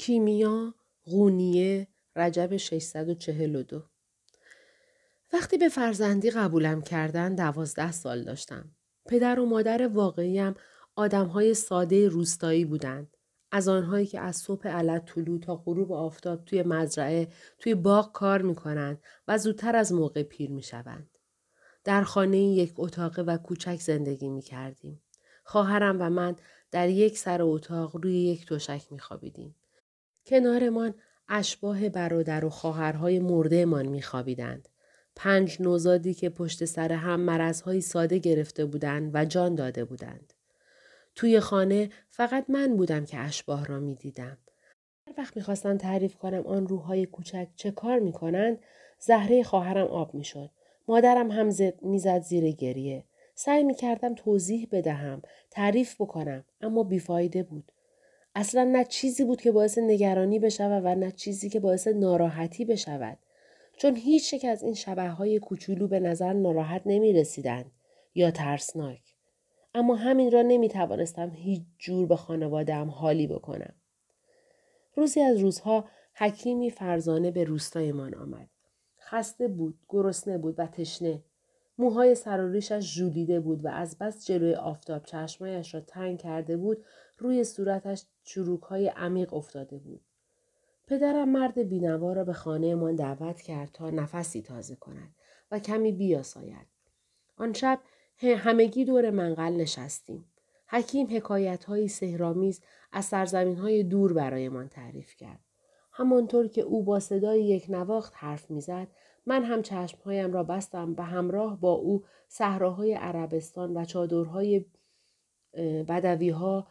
کیمیا غونیه رجب 642 وقتی به فرزندی قبولم کردن دوازده سال داشتم. پدر و مادر واقعیم آدم های ساده روستایی بودند. از آنهایی که از صبح علت طلوع تا غروب آفتاب توی مزرعه توی باغ کار می‌کنند و زودتر از موقع پیر می‌شوند. در خانه یک اتاقه و کوچک زندگی می کردیم. خواهرم و من در یک سر اتاق روی یک تشک می خوابیدیم. کنارمان اشباه برادر و خواهرهای مردهمان می خوابیدند. پنج نوزادی که پشت سر هم مرزهای ساده گرفته بودند و جان داده بودند. توی خانه فقط من بودم که اشباه را می دیدم. هر وقت می‌خواستم تعریف کنم آن روحهای کوچک چه کار می‌کنند زهره خواهرم آب می‌شد مادرم هم می‌زد زیر گریه سعی می‌کردم توضیح بدهم تعریف بکنم اما بیفایده بود اصلا نه چیزی بود که باعث نگرانی بشود و نه چیزی که باعث ناراحتی بشود چون هیچ یک از این شبه های کوچولو به نظر ناراحت نمی رسیدند یا ترسناک. اما همین را نمی توانستم هیچ جور به خانوادم حالی بکنم. روزی از روزها حکیمی فرزانه به روستایمان آمد. خسته بود، گرسنه بود و تشنه. موهای سر و ریشش ژولیده بود و از بس جلوی آفتاب چشمایش را تنگ کرده بود روی صورتش چروک های عمیق افتاده بود. پدرم مرد بینوا را به خانهمان دعوت کرد تا نفسی تازه کند و کمی بیاساید. آن شب همگی دور منقل نشستیم. حکیم حکایت های سهرامیز از سرزمین های دور برایمان تعریف کرد. همانطور که او با صدای یک نواخت حرف می‌زد من هم چشمهایم را بستم به همراه با او صحراهای عربستان و چادرهای بدوی ها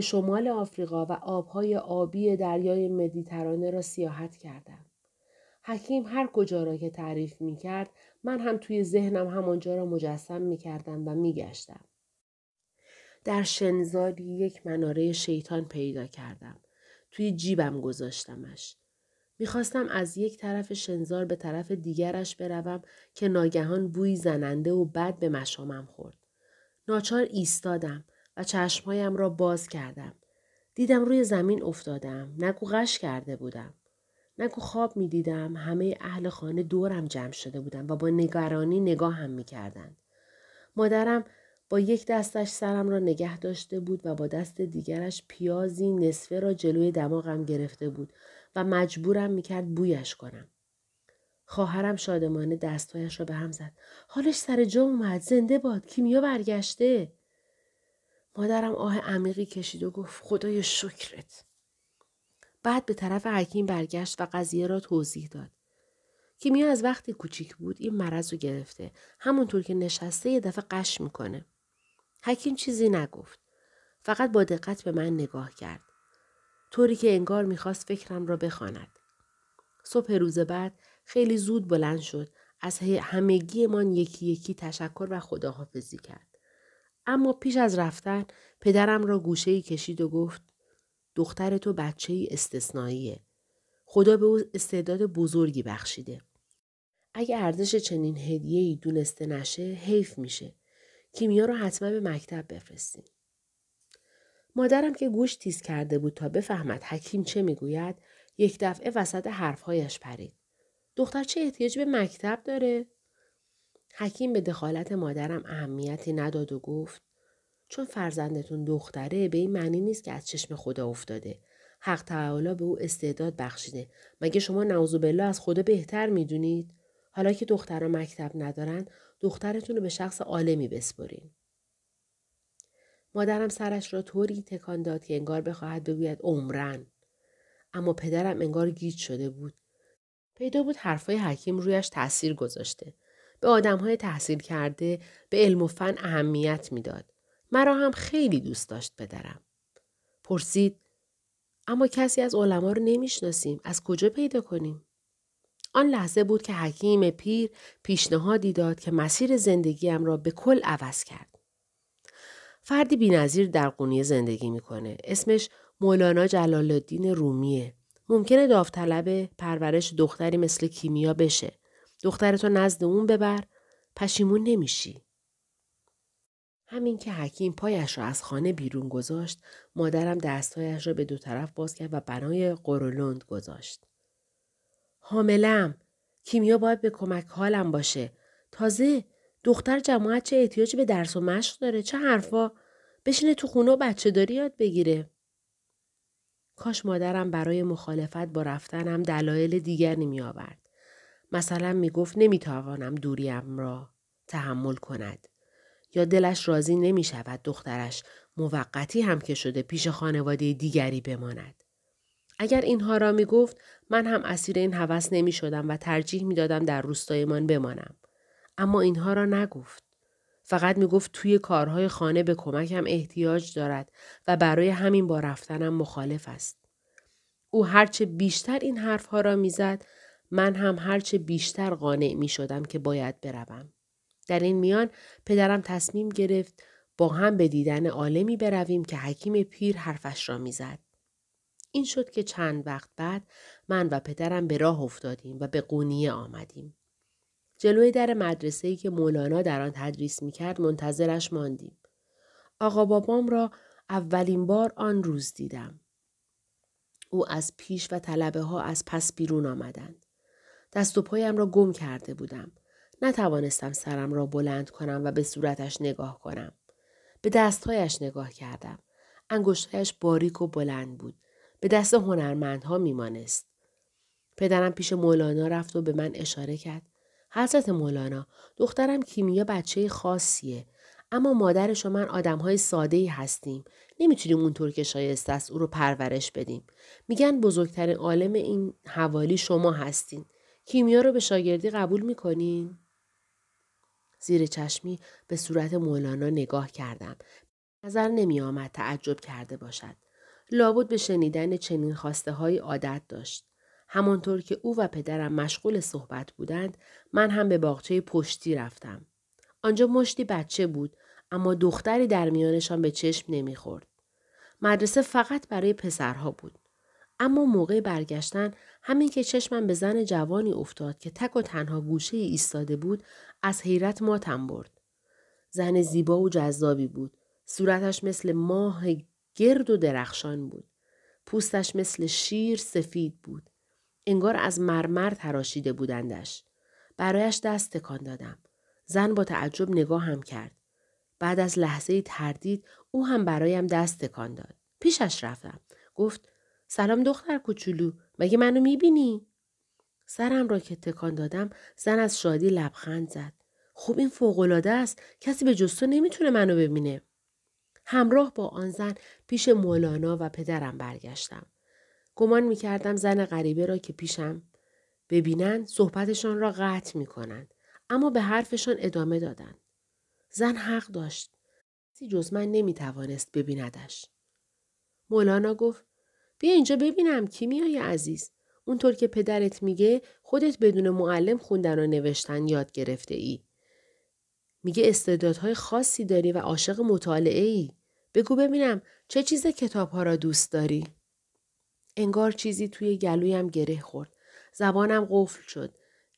شمال آفریقا و آبهای آبی دریای مدیترانه را سیاحت کردم. حکیم هر کجا را که تعریف می کرد من هم توی ذهنم همانجا را مجسم می کردم و می گشتم. در شنزاری یک مناره شیطان پیدا کردم. توی جیبم گذاشتمش. می‌خواستم از یک طرف شنزار به طرف دیگرش بروم که ناگهان بوی زننده و بد به مشامم خورد. ناچار ایستادم و چشمهایم را باز کردم. دیدم روی زمین افتادم. نگو غش کرده بودم. نگو خواب می دیدم همه اهل خانه دورم جمع شده بودم و با نگرانی نگاه هم می کردن. مادرم با یک دستش سرم را نگه داشته بود و با دست دیگرش پیازی نصفه را جلوی دماغم گرفته بود و مجبورم می کرد بویش کنم. خواهرم شادمانه دستهایش را به هم زد. حالش سر جا اومد. زنده باد. کیمیا برگشته. مادرم آه عمیقی کشید و گفت خدای شکرت. بعد به طرف حکیم برگشت و قضیه را توضیح داد. کیمیا از وقتی کوچیک بود این مرض رو گرفته. همونطور که نشسته یه دفعه قش می‌کنه. حکیم چیزی نگفت. فقط با دقت به من نگاه کرد. طوری که انگار می‌خواست فکرم را بخواند. صبح روز بعد خیلی زود بلند شد. از همگیمان یکی یکی تشکر و خداحافظی کرد. اما پیش از رفتن پدرم را گوشه ای کشید و گفت دختر تو بچه ای استثنائیه. خدا به او استعداد بزرگی بخشیده. اگه ارزش چنین هدیه ای دونسته نشه حیف میشه. کیمیا رو حتما به مکتب بفرستیم. مادرم که گوش تیز کرده بود تا بفهمد حکیم چه می‌گوید یک دفعه وسط حرفهایش پرید. دختر چه احتیاج به مکتب داره؟ حکیم به دخالت مادرم اهمیتی نداد و گفت چون فرزندتون دختره به این معنی نیست که از چشم خدا افتاده. حق تعالی به او استعداد بخشیده. مگه شما نوزو بالله از خدا بهتر می‌دونید؟ حالا که دخترها مکتب ندارن دخترتون رو به شخص عالمی بسپرین. مادرم سرش را طوری تکان داد که انگار بخواهد بگوید عمرن. اما پدرم انگار گیج شده بود. پیدا بود حرفای حکیم رویش تاثیر گذاشته. به آدم های تحصیل کرده به علم و فن اهمیت می‌داد. مرا هم خیلی دوست داشت پدرم. پرسید اما کسی از علما رو نمی‌شناسیم. از کجا پیدا کنیم؟ آن لحظه بود که حکیم پیر پیشنهادی داد که مسیر زندگیم را به کل عوض کرد. فردی بینظیر در قونیه زندگی می‌کنه. اسمش مولانا جلال الدین رومیه. ممکنه داوطلب پرورش دختری مثل کیمیا بشه. دخترتو نزد اون ببر پشیمون نمیشی. همین که حکیم پایش را از خانه بیرون گذاشت مادرم دستهایش را به دو طرف باز کرد و بنای قرولند گذاشت حاملم کیمیا باید به کمک حالم باشه تازه دختر جماعت چه احتیاجی به درس و مشق داره چه حرفا بشینه تو خونه و بچه داری یاد بگیره کاش مادرم برای مخالفت با رفتنم دلایل دیگری می آورد. مثلا می گفت نمی توانم دوریم را تحمل کند. یا دلش راضی نمی شود دخترش موقتی هم که شده پیش خانواده دیگری بماند. اگر اینها را می گفت من هم اسیر این هوس نمی شدم و ترجیح می دادم در روستایمان بمانم. اما اینها را نگفت. فقط می گفت توی کارهای خانه به کمکم احتیاج دارد و برای همین با رفتنم مخالف است. او هرچه بیشتر این حرفها را می‌زد من هم هرچه بیشتر قانع می شدم که باید بروم. در این میان پدرم تصمیم گرفت با هم به دیدن عالمی برویم که حکیم پیر حرفش را می‌زد. این شد که چند وقت بعد من و پدرم به راه افتادیم و به قونیه آمدیم. جلوی در مدرسه ای که مولانا در آن تدریس می کرد منتظرش ماندیم. آقا بابام را اولین بار آن روز دیدم. او از پیش و طلبه ها از پس بیرون آمدند. دست و پایم را گم کرده بودم. نتوانستم سرم را بلند کنم و به صورتش نگاه کنم. به دستهایش نگاه کردم. انگشتهایش باریک و بلند بود. به دست هنرمندها میمانست. پدرم پیش مولانا رفت و به من اشاره کرد. حضرت مولانا دخترم کیمیا بچه خاصیه اما مادرش و من آدم های ساده ای هستیم. نمی‌تونیم اونطور که شایسته است او رو پرورش بدیم. میگن بزرگترین عالم این حوالی شما هستین. کیمیا رو به شاگردی قبول می‌کنین؟ زیر چشمی به صورت مولانا نگاه کردم. نظر نمی آمد تعجب کرده باشد. لابد به شنیدن چنین خواسته های عادت داشت. همانطور که او و پدرم مشغول صحبت بودند من هم به باغچه پشتی رفتم. آنجا مشتی بچه بود اما دختری در میانشان به چشم نمی‌خورد. مدرسه فقط برای پسرها بود. اما موقع برگشتن همین که چشمم به زن جوانی افتاد که تک و تنها گوشه ایستاده بود از حیرت ماتم برد. زن زیبا و جذابی بود. صورتش مثل ماه گرد و درخشان بود. پوستش مثل شیر سفید بود. انگار از مرمر تراشیده بودندش. برایش دست تکان دادم. زن با تعجب نگاه هم کرد. بعد از لحظه تردید او هم برایم دست تکان داد. پیشش رفتم. گفت سلام دختر کوچولو مگه منو می‌بینی؟ سرم را که تکان دادم زن از شادی لبخند زد. خوب این فوقالعاده است کسی به جستو نمی‌تونه منو ببینه. همراه با آن زن پیش مولانا و پدرم برگشتم. گمان می‌کردم زن غریبه را که پیشم ببینند صحبتشان را قطع می‌کنند. اما به حرفشان ادامه دادند. زن حق داشت. کسی جز من نمی‌توانست ببیندش. مولانا گفت بیا اینجا ببینم کی میای عزیز. اونطور که پدرت میگه خودت بدون معلم خوندن و نوشتن یاد گرفته ای. میگه استعدادهای خاصی داری و عاشق مطالعه ای. بگو ببینم چه چیز کتاب ها را دوست داری؟ انگار چیزی توی گلویم گره خورد. زبانم قفل شد.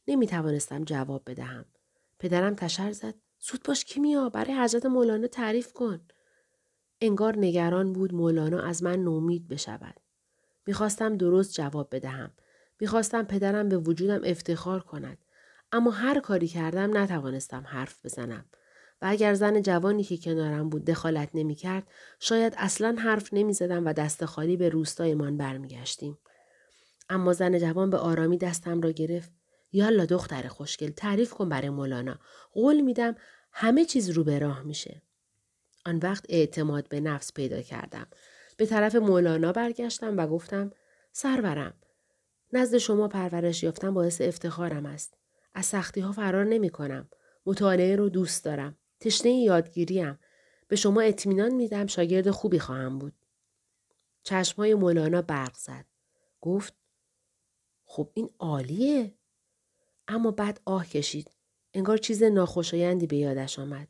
نمی توانستم جواب بدهم. پدرم تشر زد. زود باش کیمیا برای حضرت مولانا تعریف کن. انگار نگران بود مولانا از من نومید بشود. می‌خواستم درست جواب بدهم. می‌خواستم پدرم به وجودم افتخار کند. اما هر کاری کردم نتوانستم حرف بزنم. و اگر زن جوانی که کنارم بود دخالت نمی کرد شاید اصلا حرف نمی زدم و دست خالی به روستایمان برمیگشتیم. اما زن جوان به آرامی دستم را گرفت. یالا دختر خوشگل تعریف کن برای مولانا. قول میدم همه چیز رو به راه میشه. آن وقت اعتماد به نفس پیدا کردم. به طرف مولانا برگشتم و گفتم سرورم نزد شما پرورش یافتن باعث افتخارم است. از سختی ها فرار نمی کنم. مطالعه رو دوست دارم. تشنه یادگیریم. به شما اطمینان میدم شاگرد خوبی خواهم بود. چشمهای مولانا برق زد. گفت خب این عالیه. اما بعد آه کشید. انگار چیز ناخوشایندی به یادش آمد.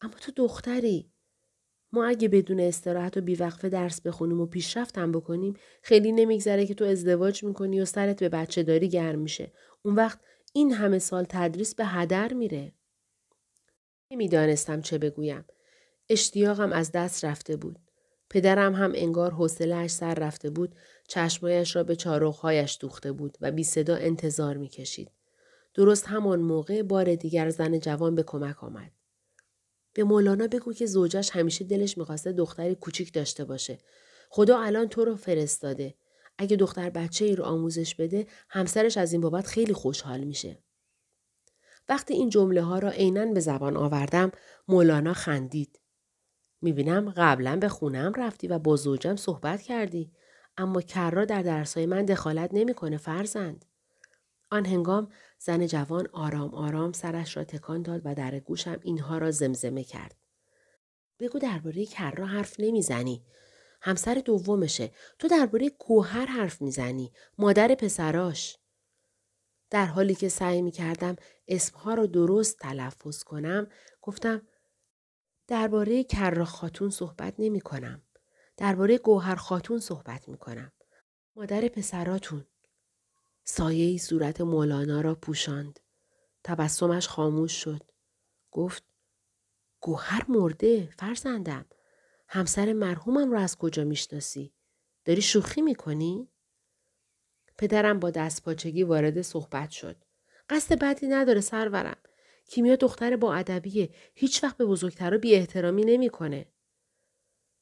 اما تو دختری. ما اگه بدون استراحت و بیوقفه درس بخونیم و پیشرفتم بکنیم خیلی نمیگذره که تو ازدواج می‌کنی و سرت به بچه داری گرم میشه. اون وقت این همه سال تدریس به هدر میره. نمی‌دانستم چه بگویم. اشتیاقم از دست رفته بود. پدرم هم انگار حوصلهاش سر رفته بود چشمایش را به چارقهایش دوخته بود و بی صدا انتظار می کشید. درست همان موقع بار دیگر زن جوان به کمک آمد. به مولانا بگو که زوجش همیشه دلش می‌خواسته دختری کوچیک داشته باشه. خدا الان تو رو فرستاده. اگه دختر بچه ای رو آموزش بده همسرش از این بابت خیلی خوشحال میشه. وقتی این جمله ها را عینا به زبان آوردم مولانا خندید. می‌بینم قبلا به خونم رفتی و با زوجم صحبت کردی اما کرا در درسای من دخالت نمی‌کنه فرزند. آن هنگام زن جوان آرام آرام سرش را تکان داد و در گوشم اینها را زمزمه کرد. بگو درباره کرا حرف نمی‌زنی. همسر دومشه. تو درباره کوهر حرف می‌زنی. مادر پسراش. در حالی که سعی می کردم اسمها را درست تلفظ کنم گفتم درباره کرا خاتون صحبت نمی کنم. درباره گوهر خاتون صحبت می کنم. مادر پسراتون. سایه صورت مولانا را پوشاند. تبسمش خاموش شد. گفت گوهر مرده فرزندم. همسر مرحومم را از کجا می‌شناسی؟ داری شوخی می‌کنی؟ پدرم با دستپاچگی وارد صحبت شد. قصد بدی نداره سرورم. کیمیا دختر با ادبیه. هیچ وقت به بزرگترا بی احترامی نمی‌کنه.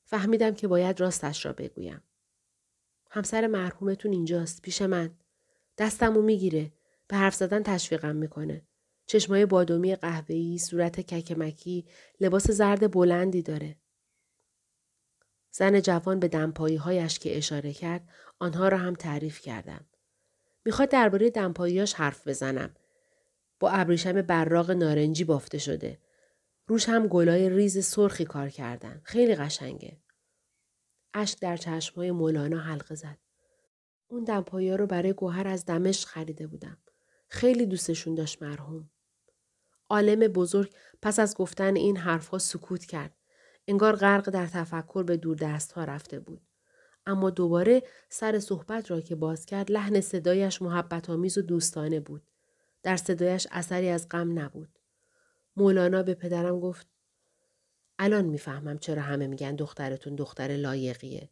فهمیدم که باید راستش را بگویم. همسر مرحومتون اینجاست پیش من. دستمو می‌گیره. به حرف زدن تشویقم می‌کنه. چشمای بادومی قهوه‌ای، صورت ککمکی، لباس زرد بلندی داره. زن جوان به دمپایی هایش که اشاره کرد آنها را هم تعریف کردم. می‌خواد درباره دمپاییاش حرف بزنم. با ابریشم براق نارنجی بافته شده. روش هم گلای ریز سرخی کار کردن. خیلی قشنگه. اشک در چشمهای مولانا حلقه زد. اون دمپایی رو برای گوهر از دمشق خریده بودم. خیلی دوستشون داشت مرحوم. عالم بزرگ پس از گفتن این حرفها سکوت کرد. انگار غرق در تفکر به دور دست ها رفته بود. اما دوباره سر صحبت را که باز کرد لحن صدایش محبت آمیز و دوستانه بود. در صدایش اثری از غم نبود. مولانا به پدرم گفت الان می‌فهمم چرا همه میگن دخترتون دختر لایقیه.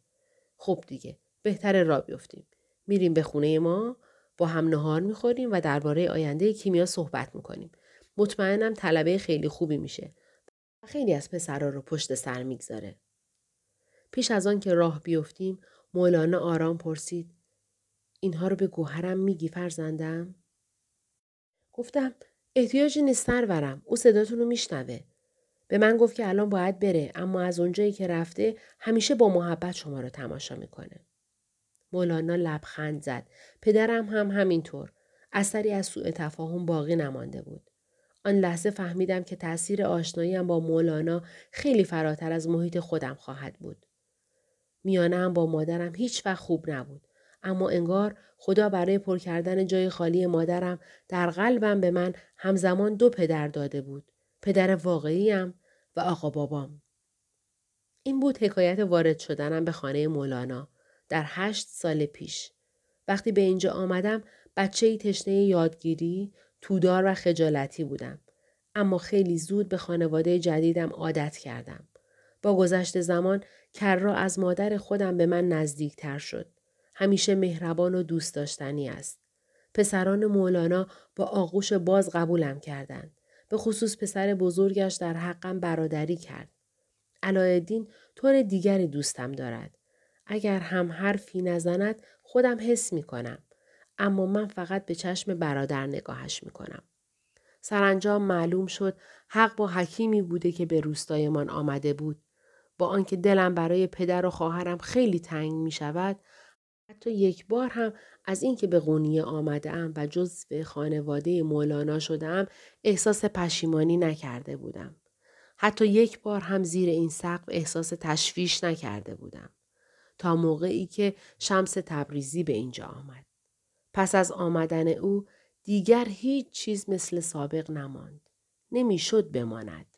خب دیگه بهتر را بیفتیم. میریم به خونه ما با هم نهار می‌خوریم و درباره آینده کیمیا صحبت می‌کنیم. مطمئنم طلبه خیلی خوبی میشه. خیلی از پسرا رو پشت سر می‌گذاره. پیش از آن که راه بیفتیم مولانا آرام پرسید اینها رو به گوهرم میگی فرزندم؟ گفتم احتیاجی نیست سرورم او صداتون رو میشنوه. به من گفت که الان باید بره اما از اونجایی که رفته همیشه با محبت شما رو تماشا می‌کنه. مولانا لبخند زد. پدرم هم همینطور. اثری از سوء تفاهم باقی نمانده بود. آن لحظه فهمیدم که تاثیر آشناییم با مولانا خیلی فراتر از محیط خودم خواهد بود. میانه هم با مادرم هیچ وقت خوب نبود. اما انگار خدا برای پر کردن جای خالی مادرم در قلبم به من همزمان دو پدر داده بود. پدر واقعیم و آقا بابام. این بود حکایت وارد شدنم به خانه مولانا در هشت سال پیش. وقتی به اینجا آمدم بچه ای تشنه یادگیری، تودار و خجالتی بودم. اما خیلی زود به خانواده جدیدم عادت کردم. با گذشت زمان کرا از مادر خودم به من نزدیکتر شد. همیشه مهربان و دوست داشتنی است. پسران مولانا با آغوش باز قبولم کردند. به خصوص پسر بزرگش در حقم برادری کرد. علایالدین طور دیگری دوستم دارد. اگر هم حرفی نزند خودم حس می کنم. اما من فقط به چشم برادر نگاهش می کنم. سرانجام معلوم شد حق با حکیمی بوده که به روستایمان آمده بود. با آنکه دلم برای پدر و خواهرم خیلی تنگ می شود حتی یک بار هم از اینکه به قونیه آمده ام و جزو خانواده مولانا شدم احساس پشیمانی نکرده بودم. حتی یک بار هم زیر این سقف احساس تشویش نکرده بودم. تا موقعی که شمس تبریزی به اینجا آمد. پس از آمدن او دیگر هیچ چیز مثل سابق نماند. نمی‌شد بماند.